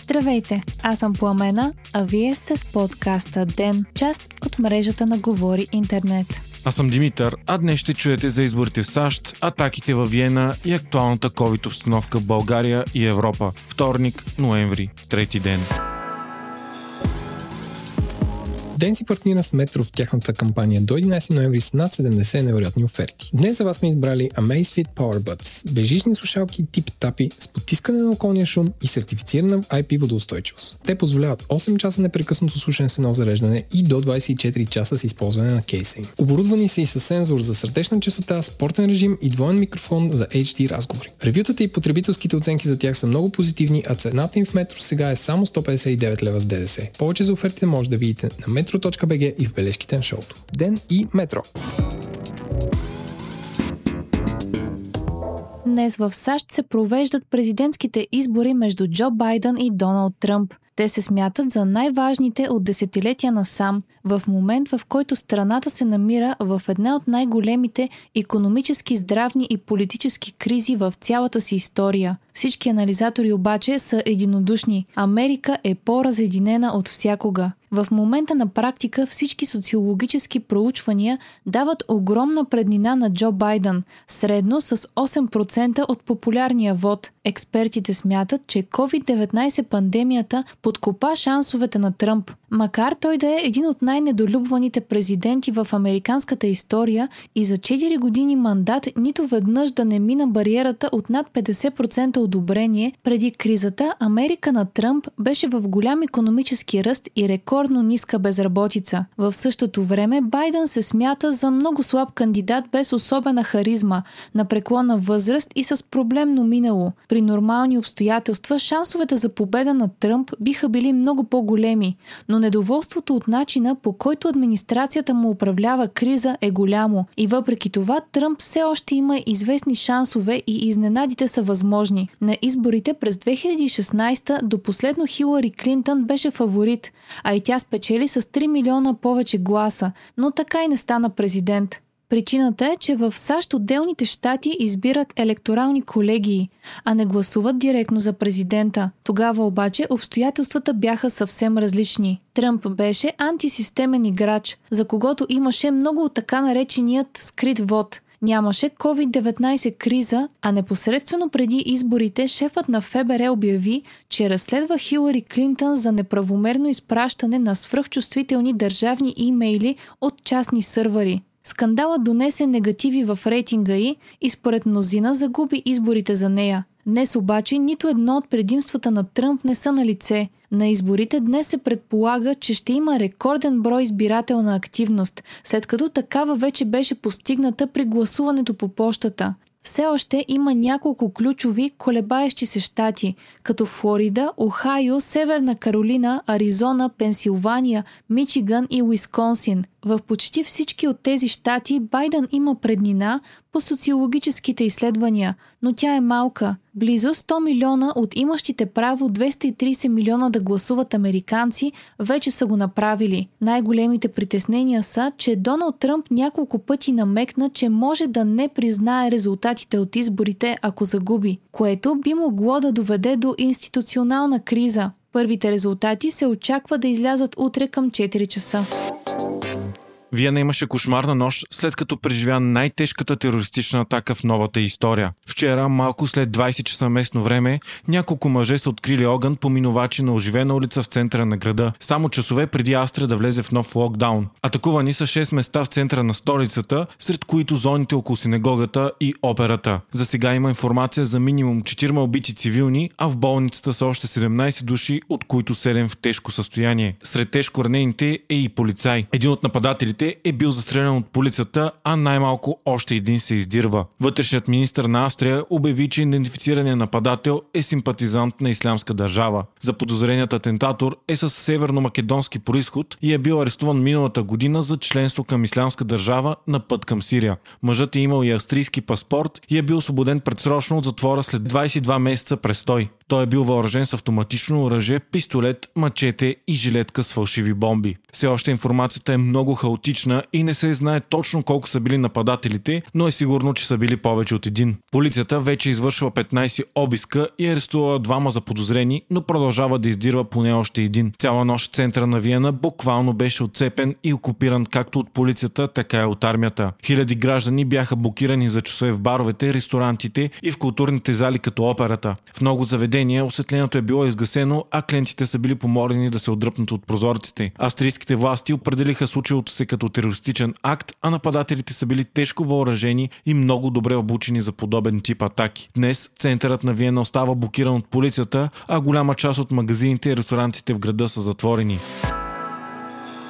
Здравейте, аз съм Пламена, а вие сте с подкаста ДЕН, част от мрежата на Говори Интернет. Аз съм Димитър, а днес ще чуете за изборите в САЩ, атаките във Виена и актуалната COVID обстановка в България и Европа. Вторник, ноември, трети ден. Ден си партнира с Метро в тяхната кампания до 11 ноември с над 70 невероятни оферти. Днес за вас сме избрали Amazfit Powerbuds, бежични слушалки тип тапи с потискане на околния шум и сертифицирана IP водоустойчивост. Те позволяват 8 часа непрекъснато слушане с едно зареждане и до 24 часа с използване на кейсинг. Оборудвани са и с сензор за сърдечна частота, спортен режим и двоен микрофон за HD разговори. Ревютата и потребителските оценки за тях са много позитивни, а цената им в Метро сега е само 159 лева с ДДС. Повече за офертите може да видите на metro.bg и в бележките на шоуто. Ден и метро. Днес в САЩ се провеждат президентските избори между Джо Байден и Доналд Тръмп. Те се смятат за най-важните от десетилетия насам, в момент в който страната се намира в една от най-големите економически, здравни и политически кризи в цялата си история. Всички анализатори обаче са единодушни. Америка е по-разединена от всякога. В момента на практика всички социологически проучвания дават огромна преднина на Джо Байден, средно с 8% от популярния вод. Експертите смятат, че COVID-19 пандемията подкопа шансовете на Тръмп. Макар той да е един от най-недолюбваните президенти в американската история и за 4 години мандат нито веднъж да не мина бариерата от над 50% одобрение, преди кризата Америка на Тръмп беше в голям економически ръст и рекордно ниска безработица. В същото време Байден се смята за много слаб кандидат без особена харизма, на преклонна възраст и с проблемно минало. При нормални обстоятелства шансовете за победа на Тръмп биха били много по-големи, но недоволството от начина по който администрацията му управлява криза е голямо и въпреки това Тръмп все още има известни шансове и изненадите са възможни. На изборите през 2016 до последно Хилари Клинтън беше фаворит, а и тя спечели с 3 милиона повече гласа, но така и не стана президент. Причината е, че в САЩ отделните щати избират електорални колегии, а не гласуват директно за президента. Тогава обаче обстоятелствата бяха съвсем различни. Тръмп беше антисистемен играч, за когото имаше много от така нареченият скрит вод – Нямаше COVID-19 криза, а непосредствено преди изборите шефът на ФБР обяви, че разследва Хилари Клинтън за неправомерно изпращане на свръхчувствителни държавни имейли от частни сървъри. Скандалът донесе негативи в рейтинга й и според мнозина загуби изборите за нея. Днес обаче нито едно от предимствата на Тръмп не са на лице. На изборите днес се предполага, че ще има рекорден брой избирателна активност, след като такава вече беше постигната при гласуването по почтата все още има няколко ключови колебаещи се щати, като Флорида, Охайо, Северна Каролина, Аризона, Пенсилвания, Мичиган и Уисконсин. В почти всички от тези щати Байден има преднина по социологическите изследвания, но тя е малка. Близо 100 милиона от имащите право 230 милиона да гласуват американци вече са го направили. Най-големите притеснения са, че Доналд Тръмп няколко пъти намекна, че може да не признае резултатите от изборите, ако загуби, което би могло да доведе до институционална криза. Първите резултати се очаква да излязат утре към 4 часа. Виена имаше кошмарна нощ, след като преживя най-тежката терористична атака в новата история. Вчера, малко след 20 часа местно време, няколко мъже са открили огън по минувачи на оживена улица в центъра на града, само часове преди Астра да влезе в нов локдаун. Атакувани са 6 места в центъра на столицата, сред които зоните около синагогата и операта. За сега има информация за минимум 4 убити цивилни, а в болницата са още 17 души, от които 7 в тежко състояние. Сред тежко ранените е и полицай. Един от нападателите жертвите е бил застрелян от полицията, а най-малко още един се издирва. Вътрешният министр на Австрия обяви, че идентифицираният нападател е симпатизант на Ислямска държава. За подозреният атентатор е с северно-македонски происход и е бил арестуван миналата година за членство към Ислямска държава на път към Сирия. Мъжът е имал и австрийски паспорт и е бил освободен предсрочно от затвора след 22 месеца престой. Той е бил въоръжен с автоматично оръжие, пистолет, мачете и жилетка с фалшиви бомби. Все още информацията е много хаотична хаотична и не се знае точно колко са били нападателите, но е сигурно, че са били повече от един. Полицията вече извършва 15 обиска и арестува двама за подозрени, но продължава да издирва поне още един. Цяла нощ центъра на Виена буквално беше отцепен и окупиран както от полицията, така и от армията. Хиляди граждани бяха блокирани за часове в баровете, ресторантите и в културните зали като операта. В много заведения осветлението е било изгасено, а клиентите са били помолени да се отдръпнат от прозорците. Австрийските власти определиха случилото се като терористичен акт, а нападателите са били тежко въоръжени и много добре обучени за подобен тип атаки. Днес центърът на Виена остава блокиран от полицията, а голяма част от магазините и ресторантите в града са затворени.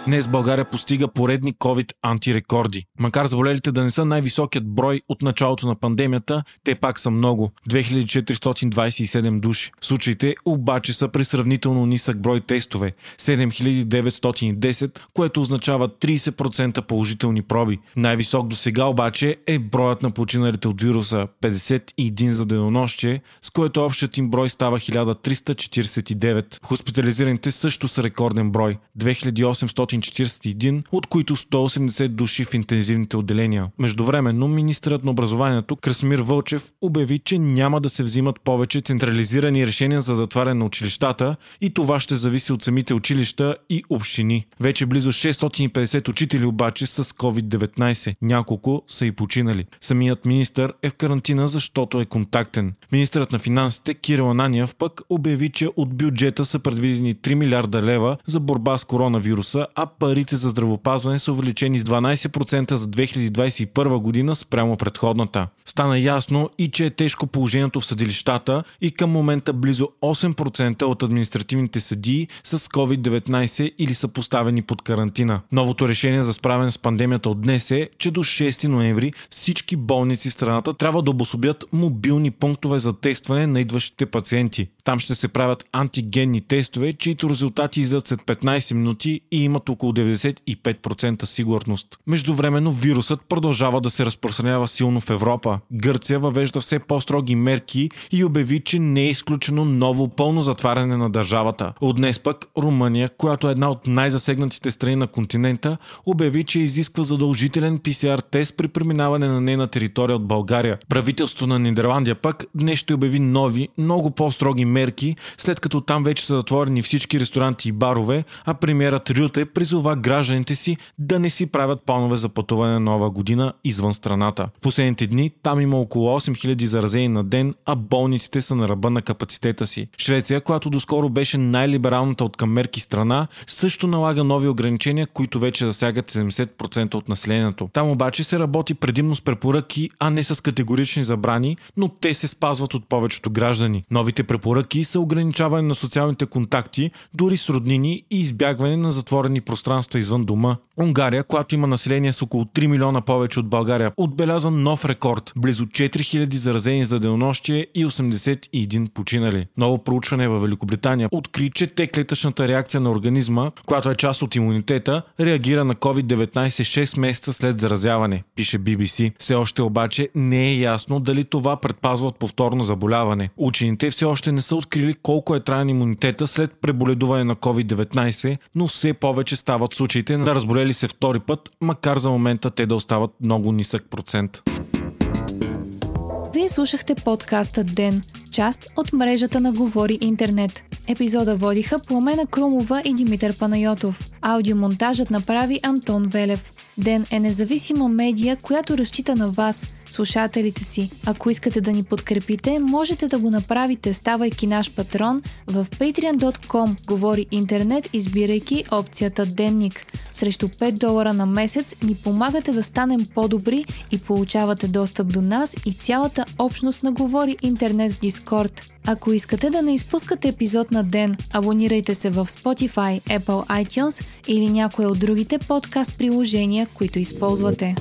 Днес България постига поредни COVID антирекорди. Макар заболелите да не са най-високият брой от началото на пандемията, те пак са много 2427 души. Случаите обаче са при сравнително нисък брой тестове 7910, което означава 30% положителни проби. Най-висок до сега обаче е броят на починалите от вируса 51 за денонощие, с което общият им брой става 1349. Хоспитализираните също са рекорден брой 2800 541, от които 180 души в интензивните отделения. Междувременно, министърът на образованието Красмир Вълчев обяви, че няма да се взимат повече централизирани решения за затваряне на училищата и това ще зависи от самите училища и общини. Вече близо 650 учители обаче с COVID-19. Няколко са и починали. Самият министър е в карантина, защото е контактен. Министърът на финансите Кирил Ананиев пък обяви, че от бюджета са предвидени 3 милиарда лева за борба с коронавируса, а парите за здравопазване са увеличени с 12% за 2021 година спрямо предходната. Стана ясно и че е тежко положението в съдилищата и към момента близо 8% от административните съдии с COVID-19 или са поставени под карантина. Новото решение за справяне с пандемията от днес е, че до 6 ноември всички болници в страната трябва да обособят мобилни пунктове за тестване на идващите пациенти. Там ще се правят антигенни тестове, чието резултати излизат след 15 минути и имат около 95% сигурност. Междувременно вирусът продължава да се разпространява силно в Европа. Гърция въвежда все по-строги мерки и обяви, че не е изключено ново пълно затваряне на държавата. От днес пък Румъния, която е една от най-засегнатите страни на континента, обяви, че изисква задължителен PCR тест при преминаване на нейна територия от България. Правителството на Нидерландия пък днес ще обяви нови, много по-строги мерки, след като там вече са затворени всички ресторанти и барове, а премиерът Рюте призова гражданите си да не си правят планове за пътуване на нова година извън страната. В последните дни там има около 8000 заразени на ден, а болниците са на ръба на капацитета си. Швеция, която доскоро беше най-либералната от към мерки страна, също налага нови ограничения, които вече засягат 70% от населението. Там обаче се работи предимно с препоръки, а не с категорични забрани, но те се спазват от повечето граждани. Новите препоръки са ограничаване на социалните контакти, дори с роднини и избягване на затворени пространства извън дома. Унгария, която има население с около 3 милиона повече от България, отбеляза нов рекорд – близо 4000 заразени за денонощие и 81 починали. Ново проучване в Великобритания откри, че Т-клетъчната реакция на организма, която е част от имунитета, реагира на COVID-19 6 месеца след заразяване, пише BBC. Все още обаче не е ясно дали това предпазва от повторно заболяване. Учените все още не са открили колко е траен имунитета след преболедуване на COVID-19, но все повече стават случаите на разболели се втори път, макар за момента те да остават много нисък процент. Вие слушахте подкаста Ден, част от мрежата на Говори Интернет. Епизода водиха Пламена Крумова и Димитър Панайотов. Аудиомонтажът направи Антон Велев. Ден е независима медия, която разчита на вас, слушателите си. Ако искате да ни подкрепите, можете да го направите, ставайки наш патрон в patreon.com. Говори интернет, избирайки опцията Денник. Срещу 5 долара на месец ни помагате да станем по-добри и получавате достъп до нас и цялата общност на Говори интернет в Дискорд. Ако искате да не изпускате епизод на ден, абонирайте се в Spotify, Apple iTunes или някое от другите подкаст приложения, които използвате.